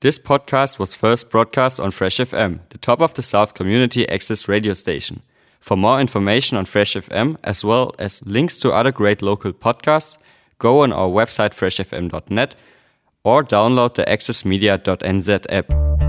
This podcast was first broadcast on Fresh FM, the top of the South community access radio station. For more information on Fresh FM, as well as links to other great local podcasts, go on our website freshfm.net or download the accessmedia.nz app.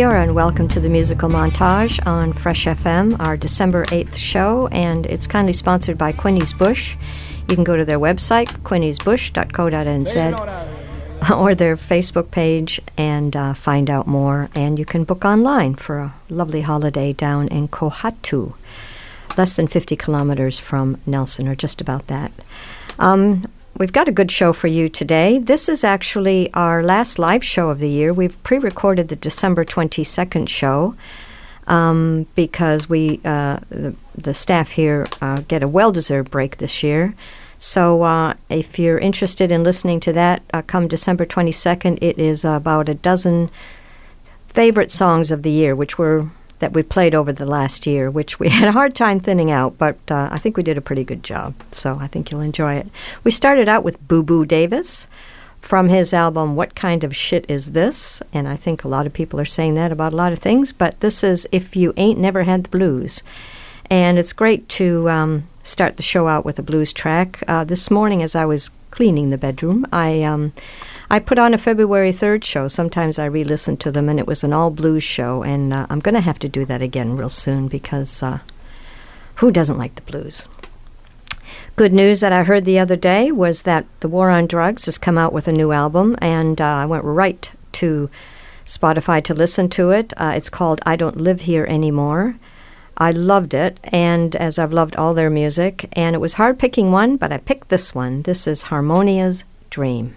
Ora and welcome to the musical montage on Fresh FM, our December 8th show, and it's kindly sponsored by Quinney's Bush. You can go to their website, quinneysbush.co.nz, or their Facebook page and uh, find out more. And you can book online for a lovely holiday down in Kohatu, less than 50 kilometers from Nelson, or just about that. Um, we've got a good show for you today. This is actually our last live show of the year. We've pre recorded the December 22nd show. Um, because we uh, the, the staff here uh, get a well-deserved break this year. So uh, if you're interested in listening to that, uh, come December 22nd, it is about a dozen favorite songs of the year, which were that we played over the last year, which we had a hard time thinning out, but uh, I think we did a pretty good job. So I think you'll enjoy it. We started out with Boo Boo Davis from his album What Kind of Shit Is This? And I think a lot of people are saying that about a lot of things, but this is If You Ain't Never Had the Blues. And it's great to um, start the show out with a blues track. Uh, this morning, as I was cleaning the bedroom, I um, I put on a February 3rd show. Sometimes I re listen to them, and it was an all blues show. And uh, I'm going to have to do that again real soon because uh, who doesn't like the blues? Good news that I heard the other day was that the War on Drugs has come out with a new album, and uh, I went right to Spotify to listen to it. Uh, it's called I Don't Live Here Anymore. I loved it, and as I've loved all their music, and it was hard picking one, but I picked this one. This is Harmonia's Dream.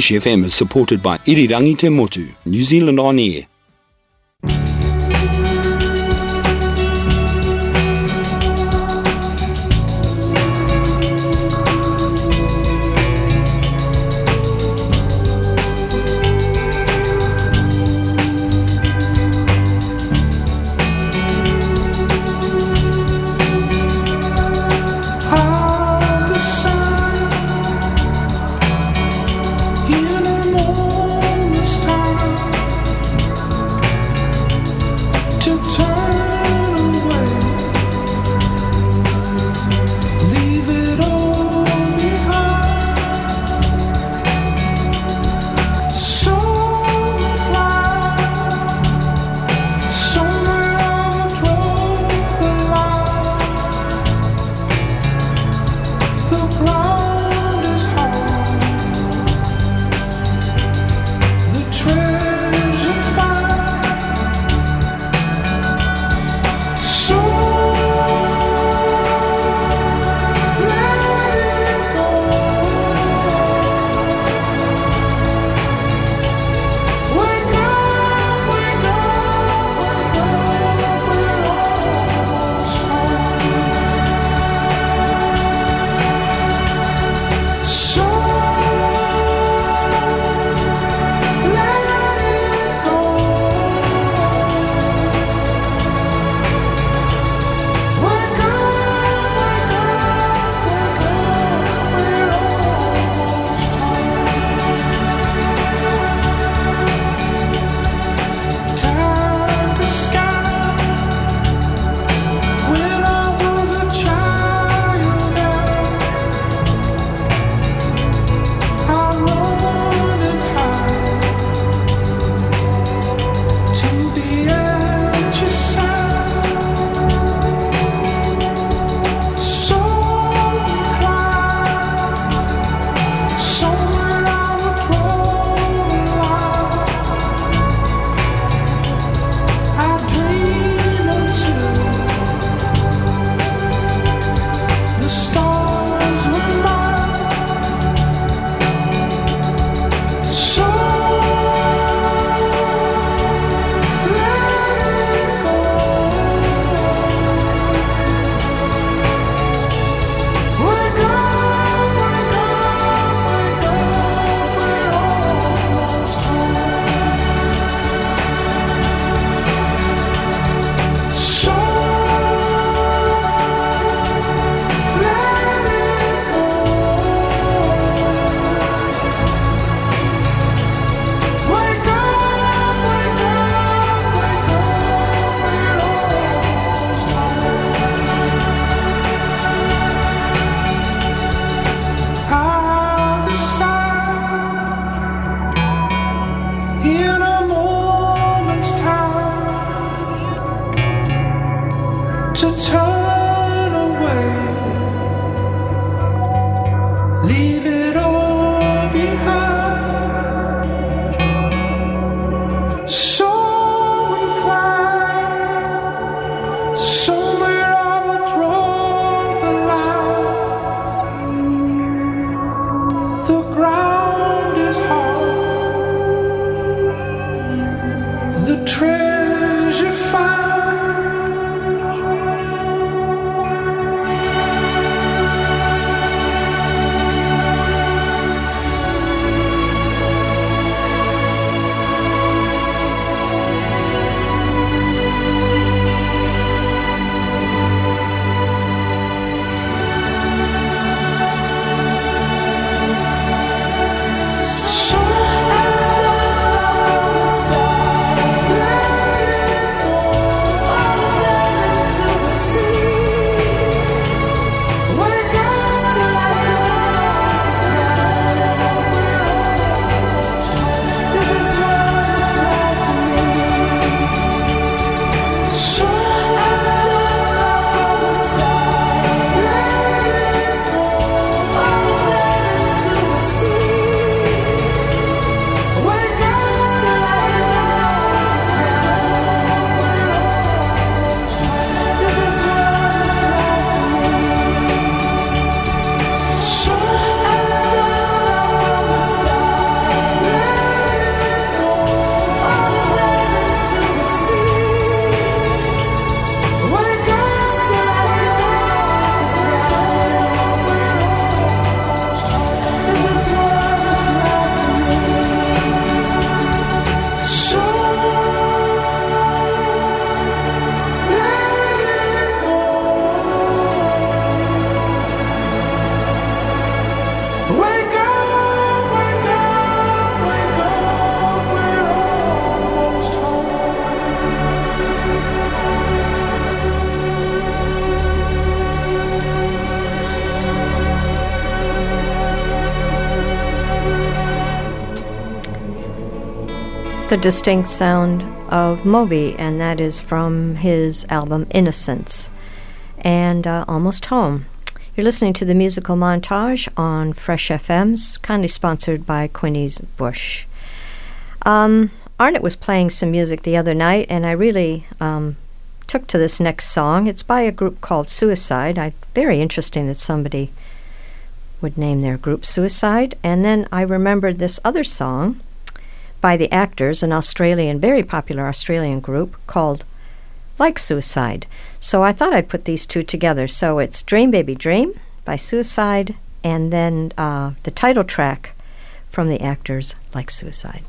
Fresh FM is supported by Irirangi Te Motu, New Zealand On Air, the distinct sound of Moby, and that is from his album Innocents and uh, Almost Home. You're listening to the musical montage on Fresh FM's, kindly sponsored by Quinney's Bush. Um, Arnott was playing some music the other night, and I really um, took to this next song. It's by a group called Suicide. I very interesting that somebody would name their group Suicide. And then I remembered this other song by the Actors, an Australian, very popular Australian group called Like Suicide. So I thought I'd put these two together. So it's Dream Baby Dream by Suicide, and then uh, the title track from the Actors, Like Suicide.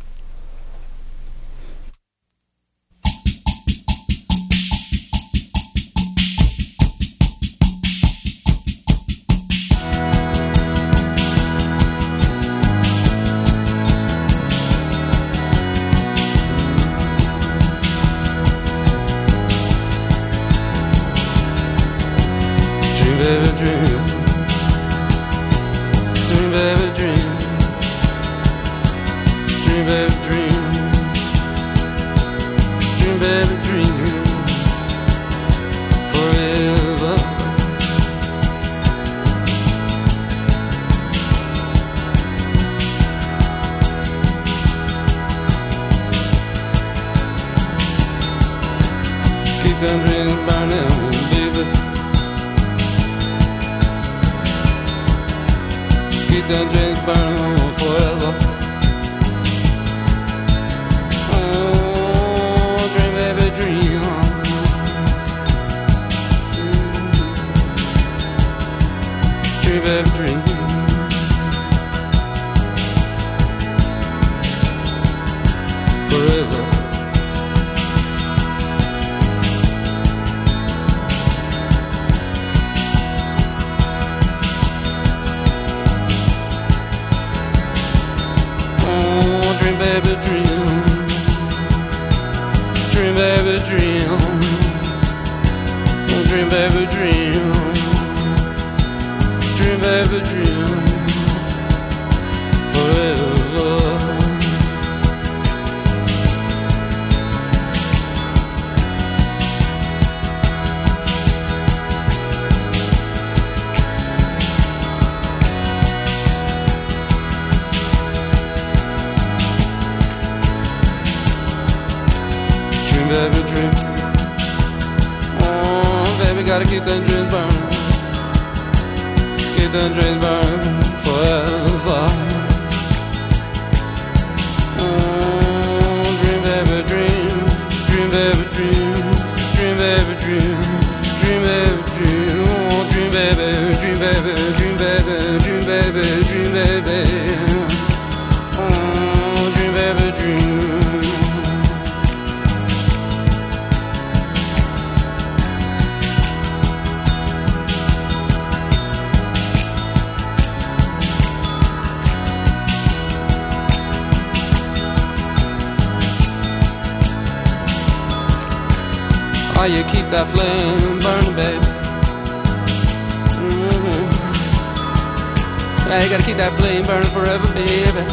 Now you gotta keep that flame burning forever, baby.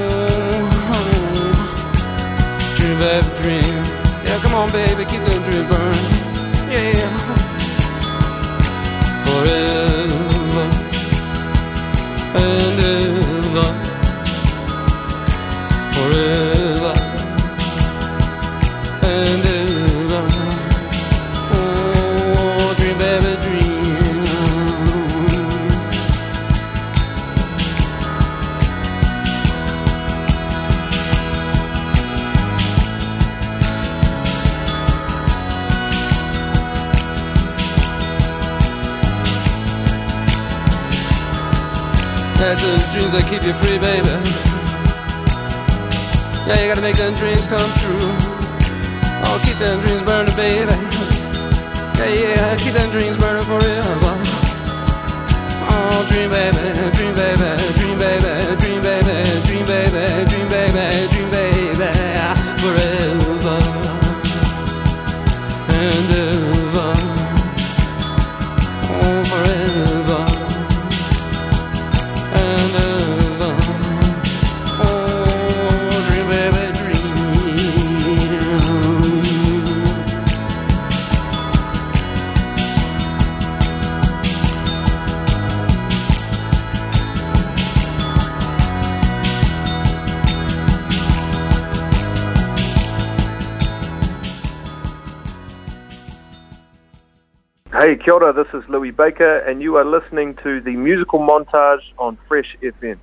Mm-hmm. Dream, baby, dream. Yeah, come on, baby, keep that dream burning. Yeah. Forever. And that keep you free, baby. Yeah, you gotta make them dreams come true. Oh, keep them dreams burning, baby. Yeah, yeah, keep them dreams burning forever. Oh, dream, baby, dream, baby. Ora, this is Louis Baker, and you are listening to the musical montage on Fresh FM.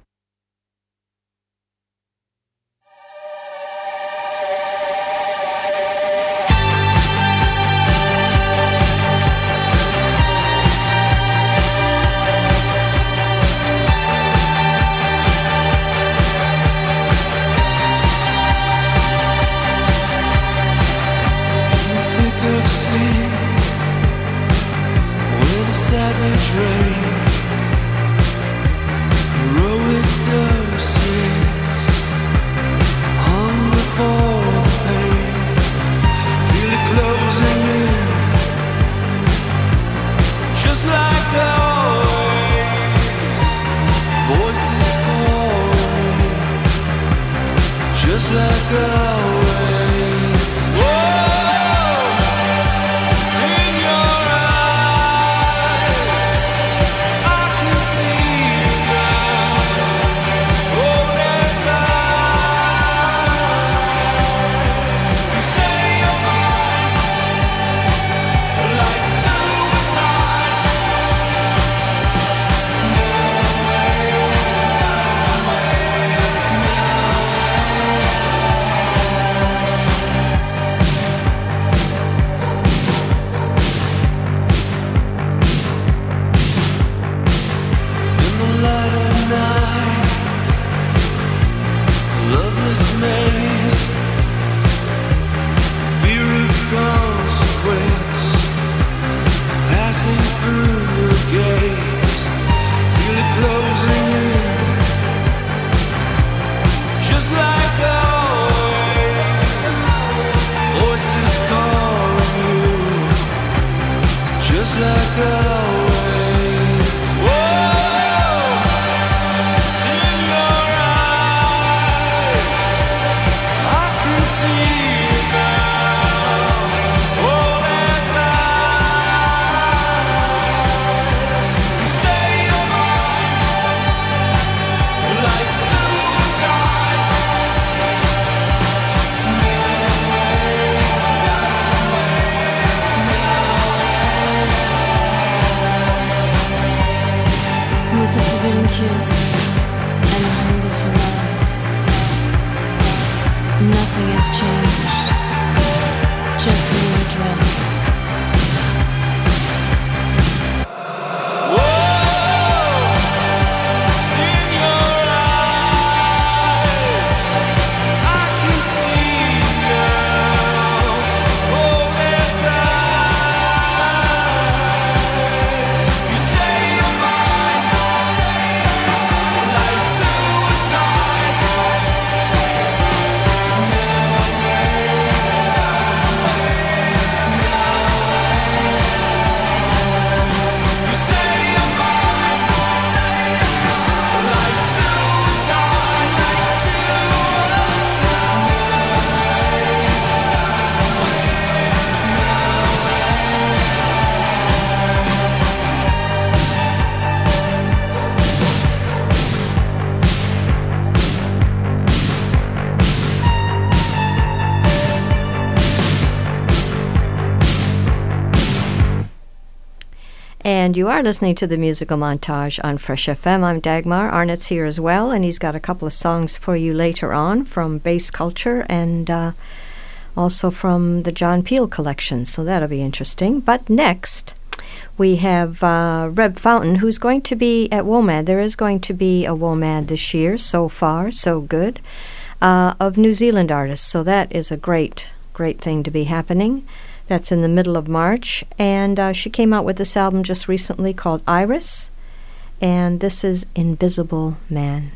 And you are listening to the musical montage on Fresh FM. I'm Dagmar. Arnett's here as well, and he's got a couple of songs for you later on from Bass Culture and uh, also from the John Peel collection. So that'll be interesting. But next, we have uh, Reb Fountain, who's going to be at WOMAD. There is going to be a WOMAD this year. So far, so good. Uh, of New Zealand artists. So that is a great, great thing to be happening. That's in the middle of March. And uh, she came out with this album just recently called Iris. And this is Invisible Man.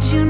June.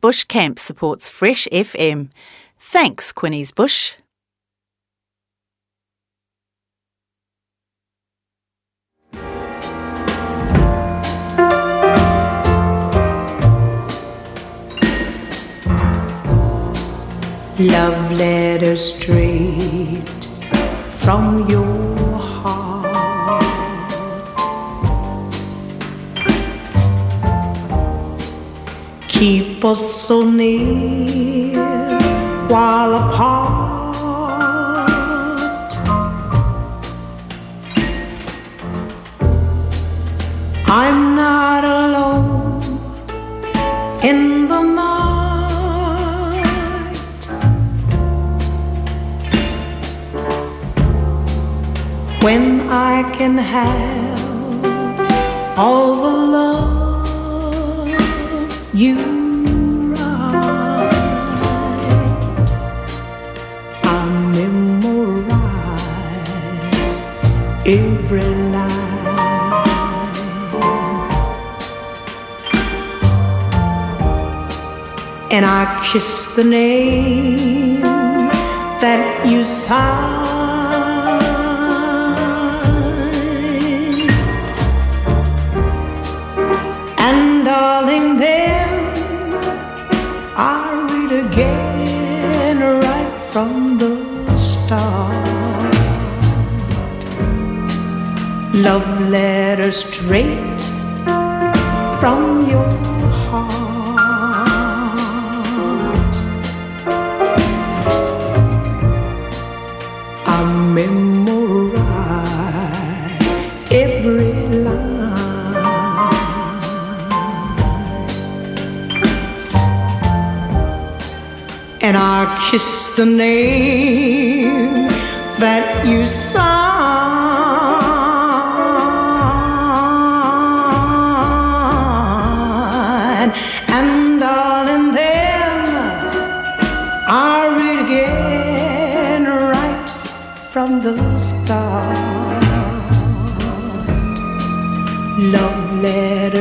Bush Camp supports Fresh FM. Thanks, Quinney's Bush. Love letter straight from your keep us so near while apart. I'm not alone in the night when I can have all the love you write, I memorize every line, and I kiss the name that you sign. love letter straight from your heart. I memorize every line, and I kiss the name that you signed.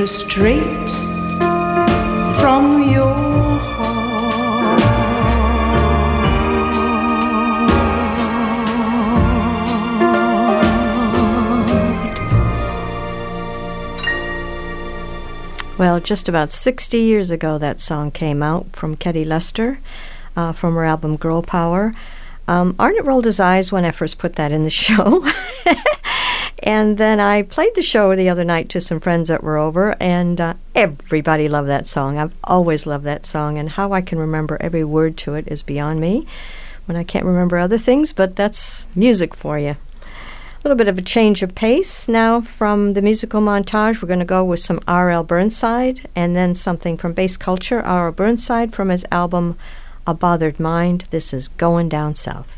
straight from your heart. Well, just about 60 years ago, that song came out from Ketty Lester uh, from her album Girl Power. Um, Arnett rolled his eyes when I first put that in the show and then I played the show the other night to some friends that were over, and uh, everybody loved that song. I've always loved that song, and how I can remember every word to it is beyond me when I can't remember other things, but that's music for you. A little bit of a change of pace now from the musical montage. We're going to go with some R.L. Burnside and then something from Bass Culture. R.L. Burnside from his album A Bothered Mind. This is Going Down South.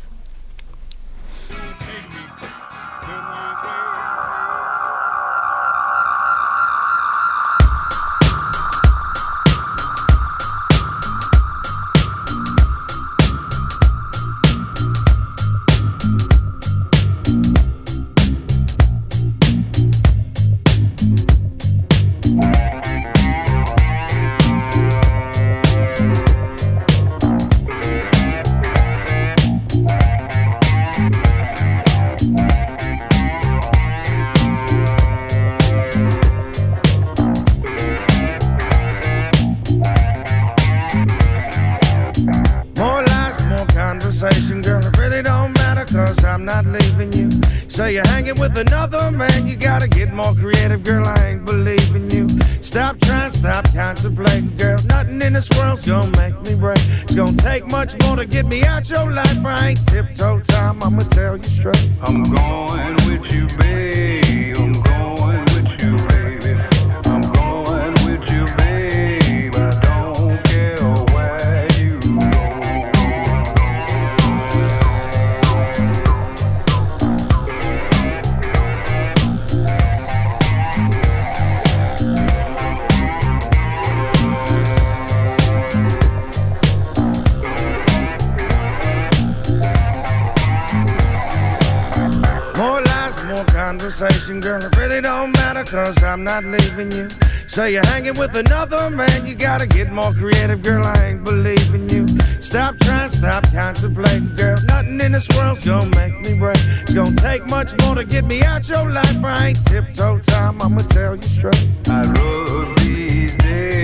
Stop trying, stop contemplating, girl. Nothing in this world's gonna make me break. It's gonna take much more to get me out your life. I ain't tiptoe time, I'ma tell you straight. I'd rather be dead.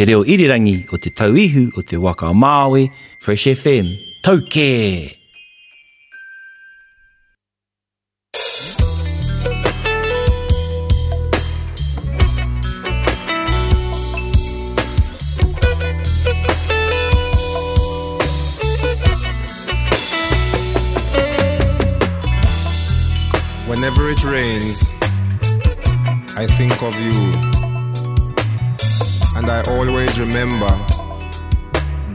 Te reo irirangi o te tauihu o te waka Māui, Fresh FM, tauke! Whenever it rains, I think of you. And I always remember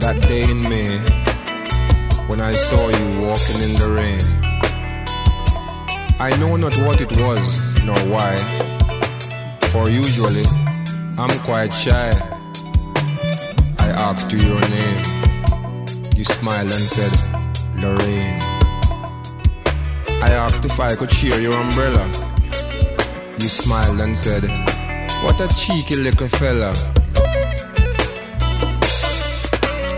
that day in May when I saw you walking in the rain. I know not what it was nor why, for usually I'm quite shy. I asked you your name. You smiled and said, Lorraine. I asked if I could share your umbrella. You smiled and said, What a cheeky little fella.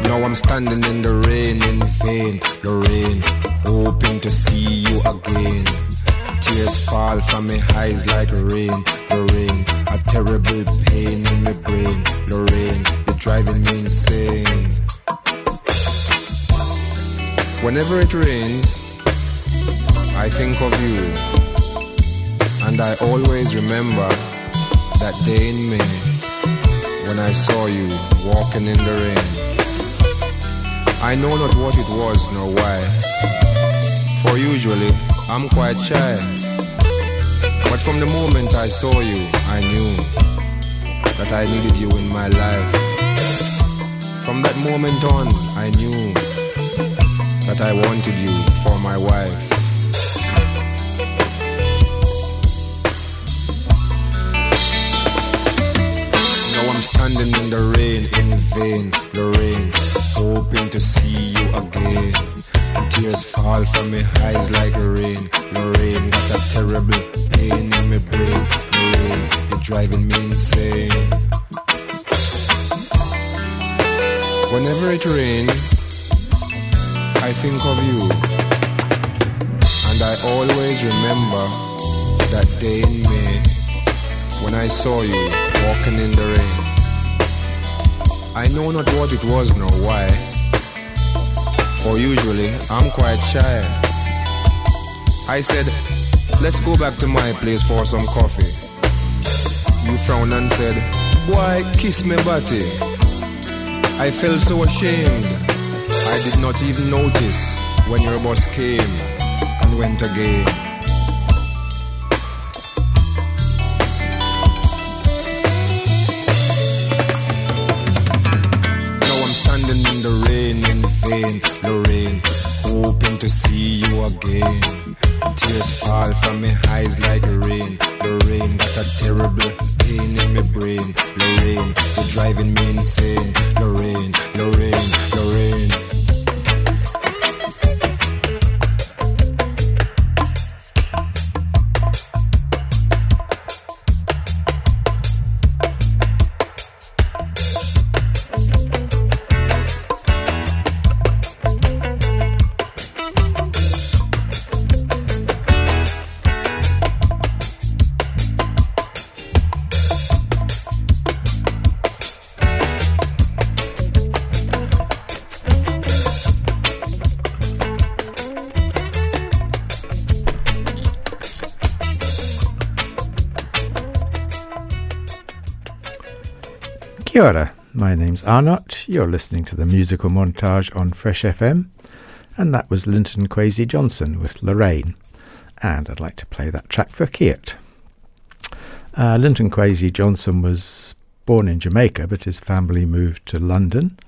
Now I'm standing in the rain in vain, Lorraine, hoping to see you again. Tears fall from my eyes like rain, Lorraine. A terrible pain in my brain, Lorraine. You're driving me insane. Whenever it rains, I think of you. And I always remember that day in May when I saw you walking in the rain. I know not what it was nor why, for usually I'm quite shy. But from the moment I saw you, I knew that I needed you in my life. From that moment on, I knew that I wanted you for my wife. Now I'm standing in the rain, in vain, the rain, hoping to see you again. And tears fall from my eyes like rain. The rain got a terrible pain in my brain. Rain is driving me insane. Whenever it rains, I think of you. And I always remember that day in May when I saw you walking in the rain. I know not what it was nor why, for usually I'm quite shy. I said, let's go back to my place for some coffee. You frowned and said, boy, kiss me body. I felt so ashamed. I did not even notice when your boss came and went again. In vain, the rain, hoping to see you again. Tears fall from my eyes like rain. The rain got a terrible pain in my brain. The rain, you're driving me insane. Lorraine, Lorraine, the Kia ora. My name's Arnott. You're listening to the musical montage on Fresh FM, and that was Linton Kwesi Johnson with Lorraine. And I'd like to play that track for Kiat. Uh, Linton Kwesi Johnson was born in Jamaica, but his family moved to London,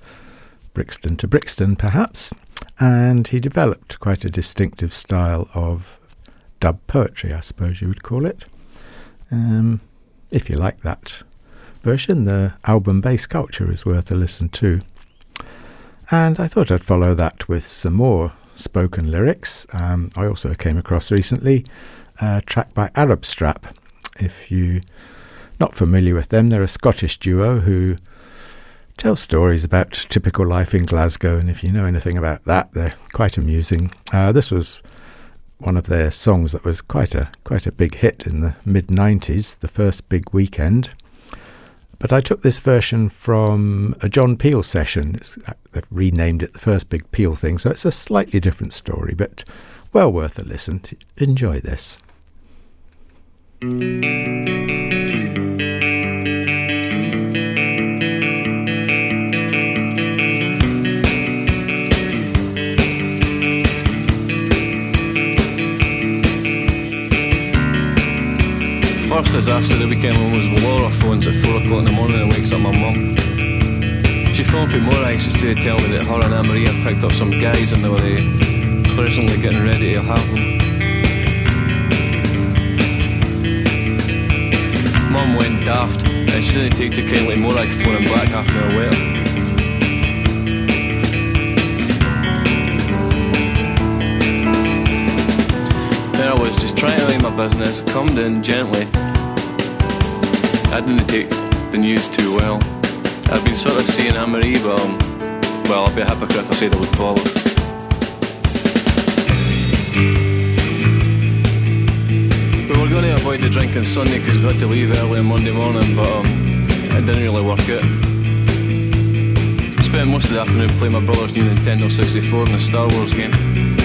Brixton to Brixton perhaps, and he developed quite a distinctive style of dub poetry, I suppose you would call it. Um, if you like that version, the album Bass Culture is worth a listen to. And I thought I'd follow that with some more spoken lyrics. Um, I also came across recently a track by Arab Strap. If you're not familiar with them, they're a Scottish duo who tell stories about typical life in Glasgow, and if you know anything about that, they're quite amusing. Uh, this was one of their songs that was quite a quite a big hit in the mid '90s, the first big weekend. But I took this version from a John Peel session. It's, uh, they've renamed it the first big Peel thing, so it's a slightly different story, but well worth a listen. Enjoy this. First disaster the weekend one was Laura phones at 4 o'clock in the morning and wakes up my mum. She phoned from Morax just to tell me that her and Anne-Marie had picked up some guys and they were uh, presently getting ready to have them. Mum went daft and she didn't take too kindly to Morax phoning back half an hour later. There I was just trying to mind my business, calmed in gently. I didn't take the news too well. I've been sort of seeing Anne-Marie, but um, well, I'll be a hypocrite if I said I would follow. We were going to avoid the drinking Sunday because we had to leave early on Monday morning, but um, it didn't really work out. spent most of the afternoon playing my brother's new Nintendo 64 in the Star Wars game.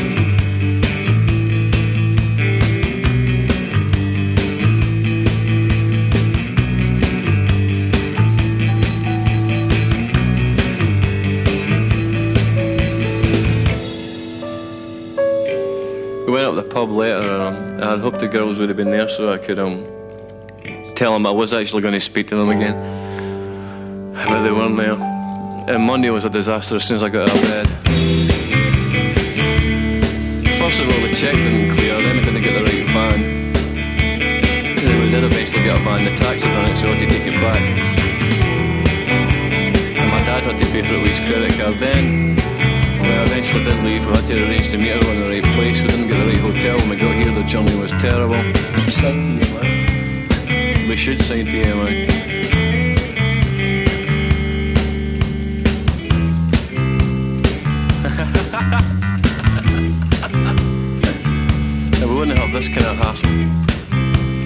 Pub later um, I had hoped the girls would have been there so I could um, tell them I was actually going to speak to them again. But they weren't there. And Monday was a disaster as soon as I got out of bed. First of all, the check didn't clear, then I didn't get the right van. Then we did eventually get a van, the tax had done it, so I had to take it back. And my dad had to pay for it his credit card. Then, eventually didn't leave, we had to arrange to meet her in the right place. We didn't get the right hotel. When we got here, the journey was terrible. Sign to man. We should sign to. And we wouldn't have this kind of hassle.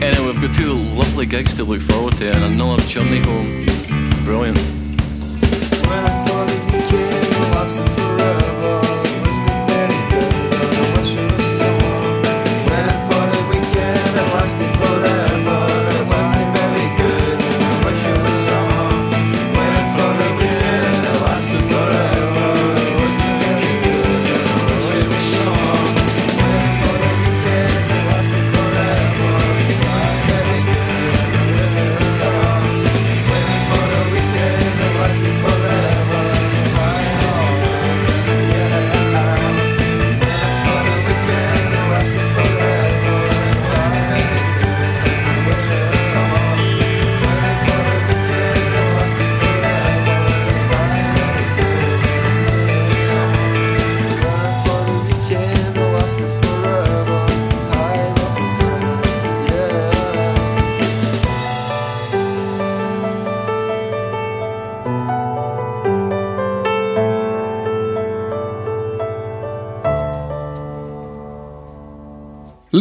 Anyway, we've got two lovely gigs to look forward to and another journey home. Brilliant.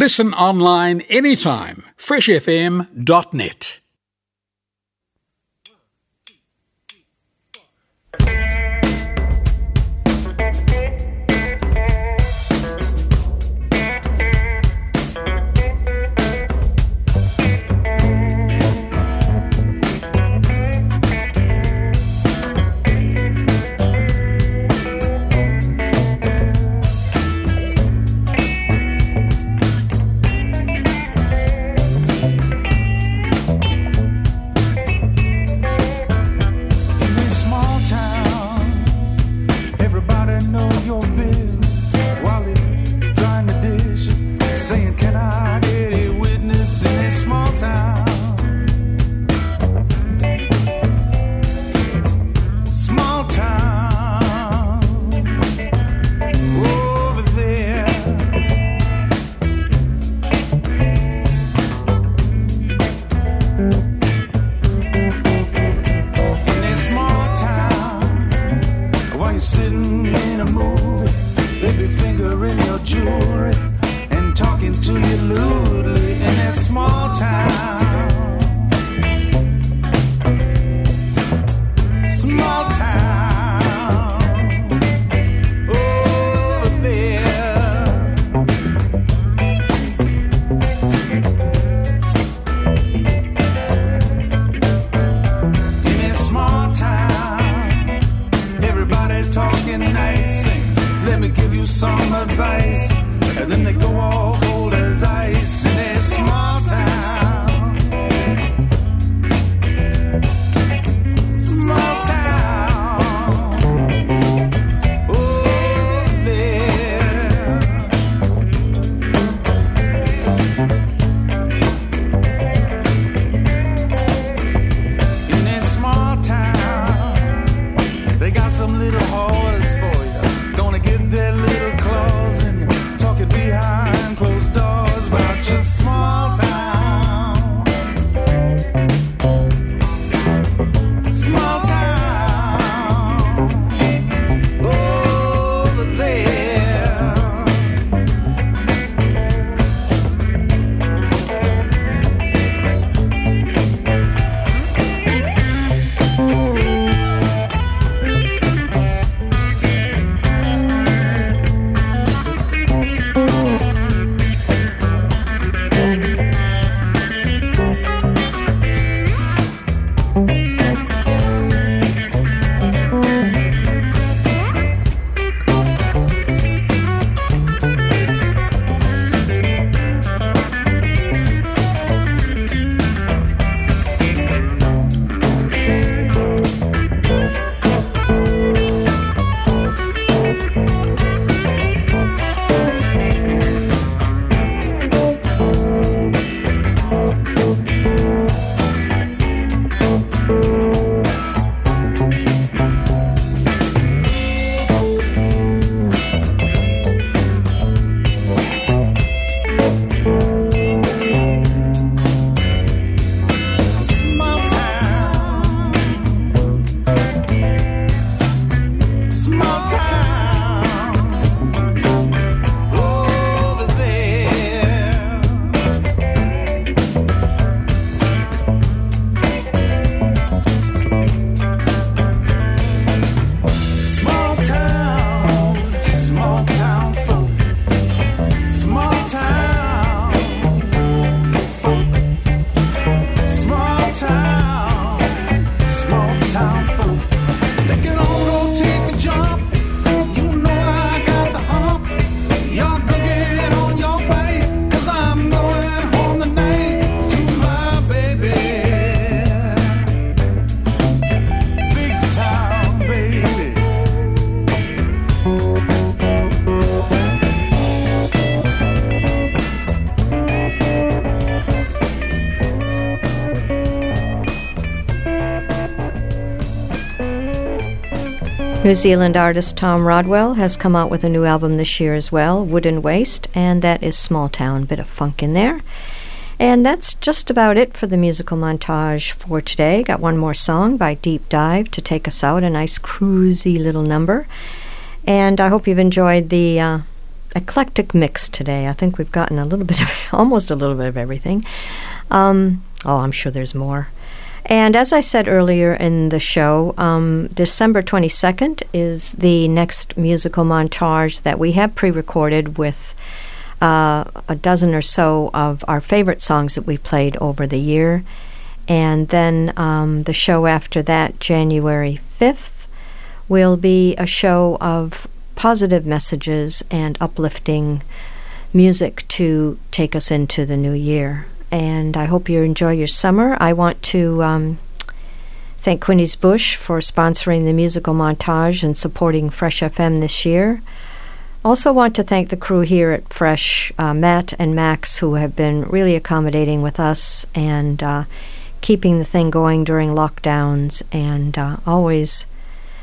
Listen online anytime. freshfm.net. New Zealand artist Tom Rodwell has come out with a new album this year as well, Wooden Waste, and that is Small Town, bit of funk in there. And that's just about it for the musical montage for today. Got one more song by Deep Dive to take us out, a nice cruisy little number. And I hope you've enjoyed the uh, eclectic mix today. I think we've gotten a little bit of, almost a little bit of everything. Um, oh, I'm sure there's more. And as I said earlier in the show, um, December 22nd is the next musical montage that we have pre recorded with uh, a dozen or so of our favorite songs that we've played over the year. And then um, the show after that, January 5th, will be a show of positive messages and uplifting music to take us into the new year and I hope you enjoy your summer. I want to um, thank Quinney's Bush for sponsoring the musical montage and supporting Fresh FM this year. Also, want to thank the crew here at Fresh, uh, Matt and Max, who have been really accommodating with us and uh, keeping the thing going during lockdowns and uh, always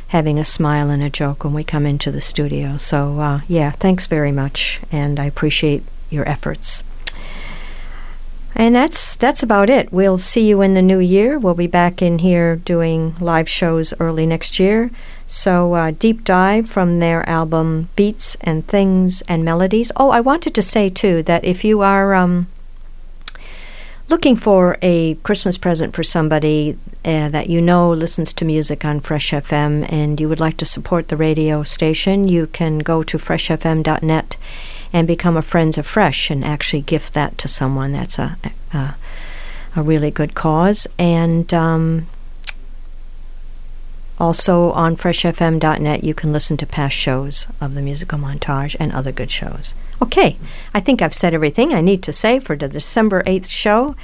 having a smile and a joke when we come into the studio. So, uh, yeah, thanks very much, and I appreciate your efforts. And that's that's about it. We'll see you in the new year. We'll be back in here doing live shows early next year. So uh, deep dive from their album Beats and Things and Melodies. Oh, I wanted to say too that if you are um, looking for a Christmas present for somebody uh, that you know listens to music on Fresh FM and you would like to support the radio station, you can go to freshfm.net and become a Friends of Fresh and actually gift that to someone. That's a a, a really good cause. And um, also on freshfm.net, you can listen to past shows of the musical montage and other good shows. Okay, I think I've said everything I need to say for the December 8th show.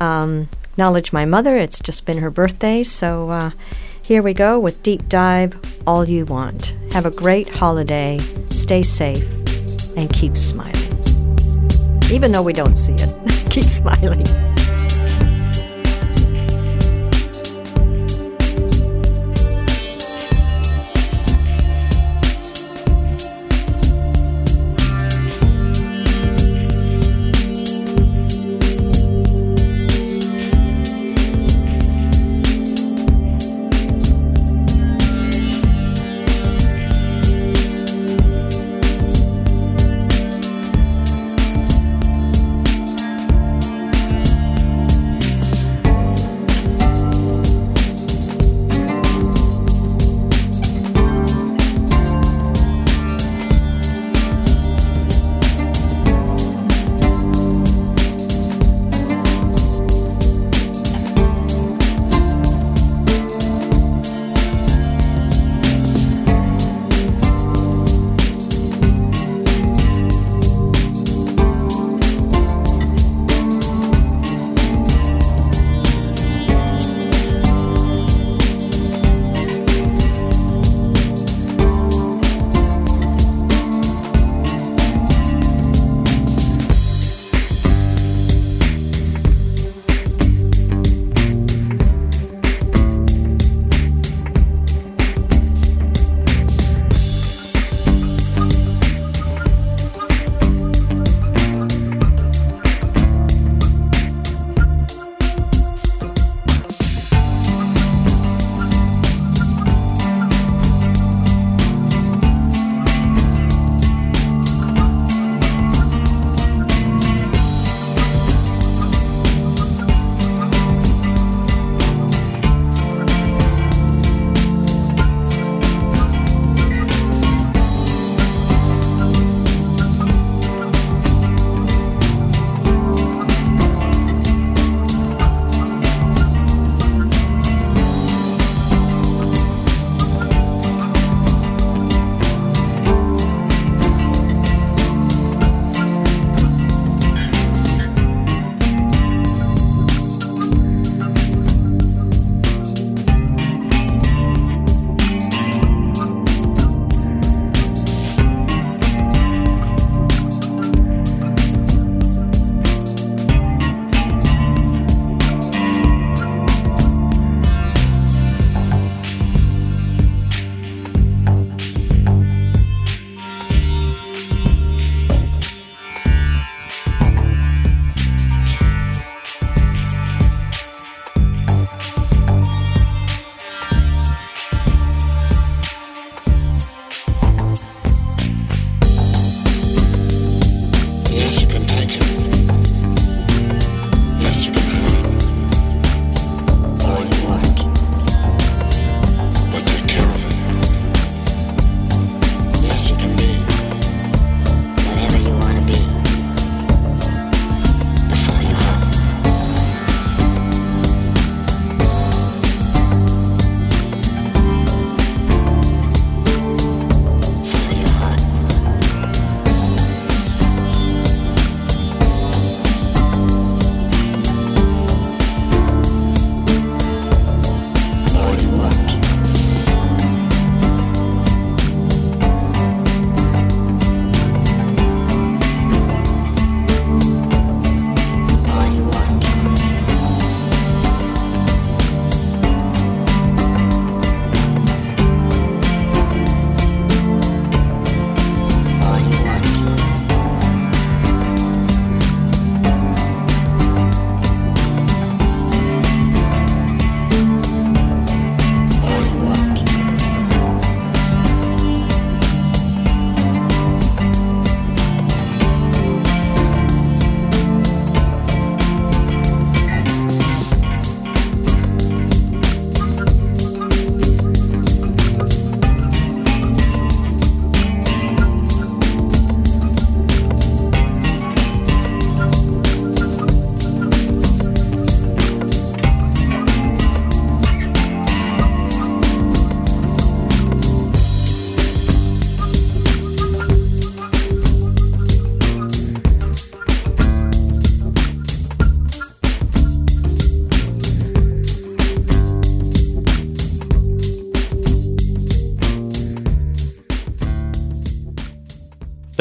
Um, acknowledge my mother, it's just been her birthday, so uh, here we go with Deep Dive All You Want. Have a great holiday, stay safe, and keep smiling. Even though we don't see it, keep smiling.